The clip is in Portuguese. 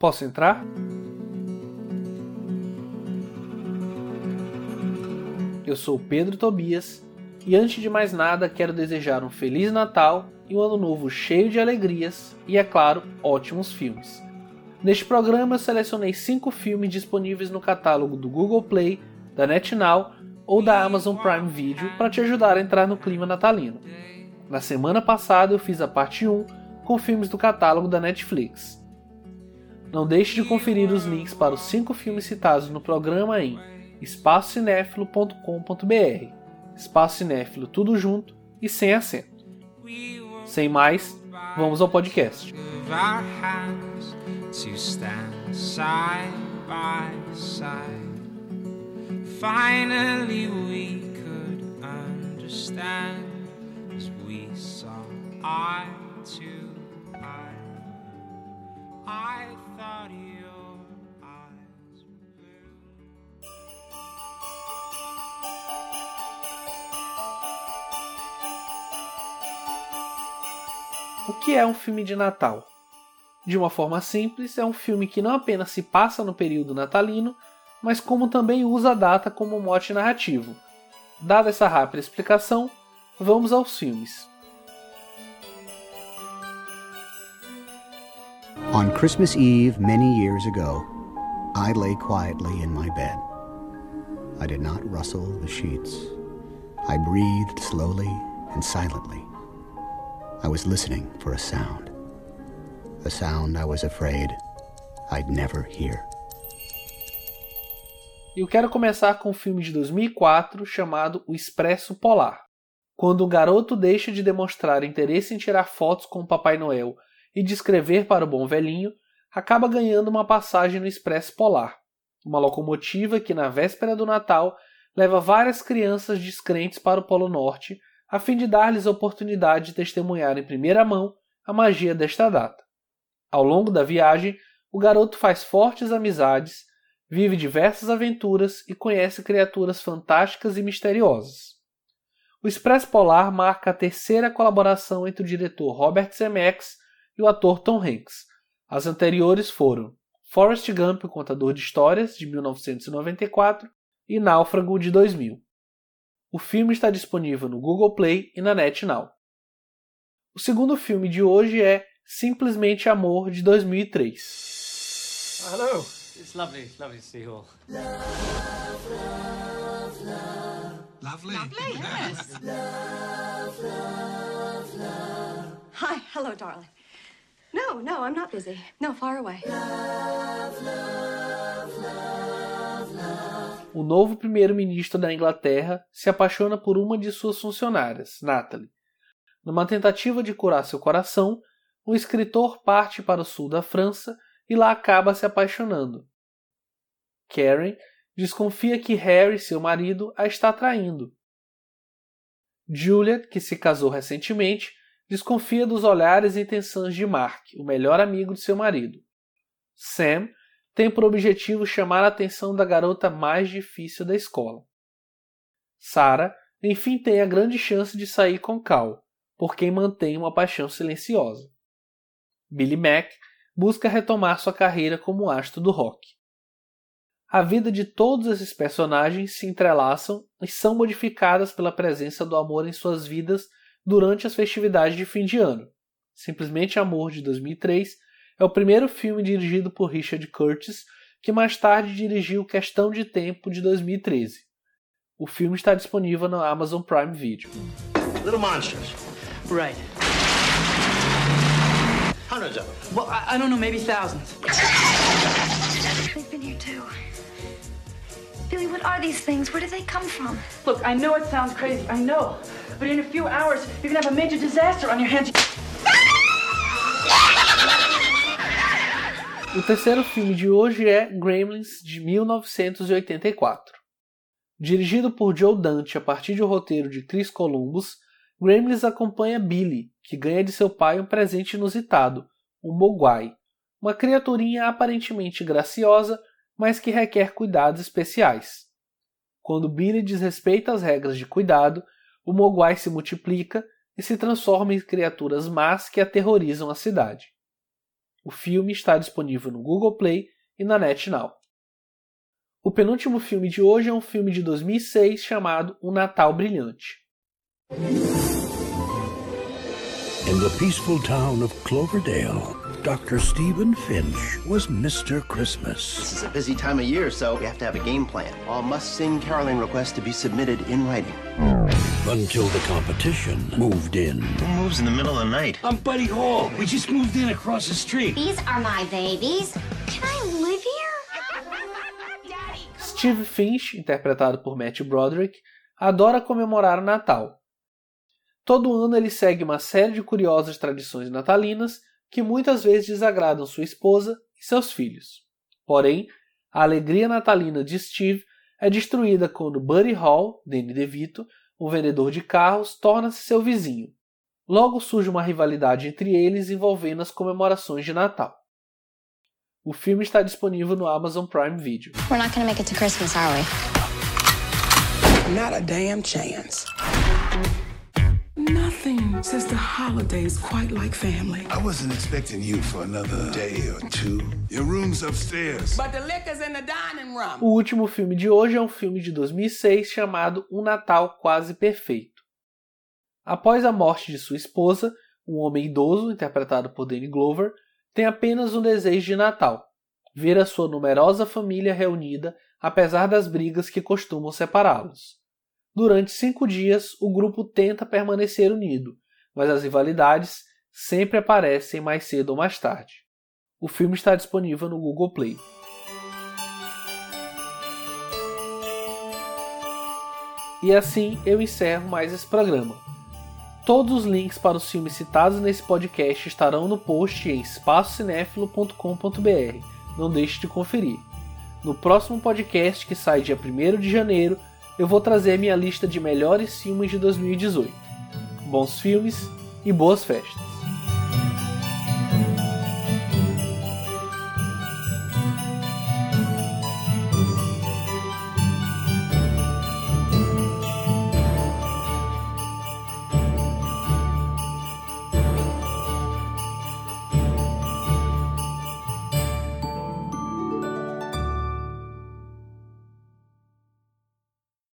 Posso entrar? Eu sou Pedro Tobias e antes de mais nada quero desejar um Feliz Natal e um Ano Novo cheio de alegrias e, é claro, ótimos filmes. Neste programa eu selecionei 5 filmes disponíveis no catálogo do Google Play, da NetNow ou da Amazon Prime Video para te ajudar a entrar no clima natalino. Na semana passada eu fiz a parte 1 com filmes do catálogo da Netflix. Não deixe de conferir os links para os 5 filmes citados no programa em espacocinéfilo.com.br. Espaço Cinéfilo tudo junto e sem acento. Sem mais, vamos ao podcast. Understand as we saw O que é um filme de Natal? De uma forma simples, é um filme que não apenas se passa no período natalino, mas como também usa a data como mote narrativo. Dada essa rápida explicação, vamos aos filmes. On Christmas Eve, many years ago, I lay quietly in my bed. I did not rustle the sheets. I breathed slowly and silently. I was listening for a sound. A sound I was afraid I'd never hear. Eu quero começar com um filme de 2004 chamado O Expresso Polar. Quando um garoto deixa de demonstrar interesse em tirar fotos com o Papai Noel e de escrever para o bom velhinho, acaba ganhando uma passagem no Expresso Polar, uma locomotiva que na véspera do Natal leva várias crianças descrentes para o Polo Norte a fim de dar-lhes a oportunidade de testemunhar em primeira mão a magia desta data. Ao longo da viagem, o garoto faz fortes amizades vive diversas aventuras e conhece criaturas fantásticas e misteriosas. O Expresso Polar marca a terceira colaboração entre o diretor Robert Zemeckis e o ator Tom Hanks. As anteriores foram Forrest Gump, o Contador de Histórias, de 1994, e Náufrago, de 2000. O filme está disponível no Google Play e na NetNow. O segundo filme de hoje é Simplesmente Amor, de 2003. Hello. It's lovely, it's lovely to see you all. Love, love, love. Lovely. Lovely, yes. love, love, love. Hi, hello, darling. No, no, I'm not busy. No, far away. Love, love, love. O novo primeiro-ministro da Inglaterra se apaixona por uma de suas funcionárias, Natalie. Numa tentativa de curar seu coração, o escritor parte para o sul da França e lá acaba se apaixonando. Karen desconfia que Harry, seu marido, a está traindo. Juliet, que se casou recentemente, desconfia dos olhares e intenções de Mark, o melhor amigo de seu marido. Sam tem por objetivo chamar a atenção da garota mais difícil da escola. Sarah, enfim, tem a grande chance de sair com Cal, por quem mantém uma paixão silenciosa. Billy Mack busca retomar sua carreira como astro do rock. A vida de todos esses personagens se entrelaçam e são modificadas pela presença do amor em suas vidas durante as festividades de fim de ano. Simplesmente Amor de 2003 é o primeiro filme dirigido por Richard Curtis, que mais tarde dirigiu Questão de Tempo de 2013. O filme está disponível na Amazon Prime Video. Little monsters. Right. Hundreds of them. Well, I, I don't know, maybe thousands. They've been here too. Billy, what are these things? Where did they come from? Look, I know it sounds crazy, I know. But in a few hours, you're gonna have a major disaster on your hands. O terceiro filme de hoje é Gremlins, de 1984. Dirigido por Joe Dante a partir de um roteiro de Chris Columbus, Gremlins acompanha Billy, que ganha de seu pai um presente inusitado, um Mogwai, uma criaturinha aparentemente graciosa, mas que requer cuidados especiais. Quando Billy desrespeita as regras de cuidado, o Mogwai se multiplica e se transforma em criaturas más que aterrorizam a cidade. O filme está disponível no Google Play e na NetNow. O penúltimo filme de hoje é um filme de 2006 chamado O Natal Brilhante. In the peaceful town of Cloverdale, Dr. Stephen Finch was Mr. Christmas. This is a busy time of year, so we have to have a game plan. All must-sing caroling requests to be submitted in writing. Until the competition moved in. Who moves in the middle of the night? I'm Buddy Hall. We just moved in across the street. These are my babies. Can I live here? Steve Finch, interpretado por Matt Broderick, adora comemorar o Natal. Todo ano ele segue uma série de curiosas tradições natalinas que muitas vezes desagradam sua esposa e seus filhos. Porém, a alegria natalina de Steve é destruída quando Buddy Hall, Danny DeVito, um vendedor de carros, torna-se seu vizinho. Logo surge uma rivalidade entre eles envolvendo as comemorações de Natal. O filme está disponível no Amazon Prime Video. We're not gonna make it to Christmas, are we? Not a damn chance. Nothing says the holidays quite like family. I wasn't expecting you for another day or two. Your room's upstairs. But the liquor's in the dining room. O último filme de hoje é um filme de 2006 chamado Um Natal Quase Perfeito. Após a morte de sua esposa, um homem idoso, interpretado por Danny Glover, tem apenas um desejo de Natal: ver a sua numerosa família reunida, apesar das brigas que costumam separá-los. Durante cinco dias, o grupo tenta permanecer unido, mas as rivalidades sempre aparecem mais cedo ou mais tarde. O filme está disponível no Google Play. E assim eu encerro mais esse programa. Todos os links para os filmes citados nesse podcast estarão no post em espaçocinéfilo.com.br. Não deixe de conferir. No próximo podcast, que sai dia 1 de janeiro, eu vou trazer minha lista de melhores filmes de 2018. Bons filmes e boas festas!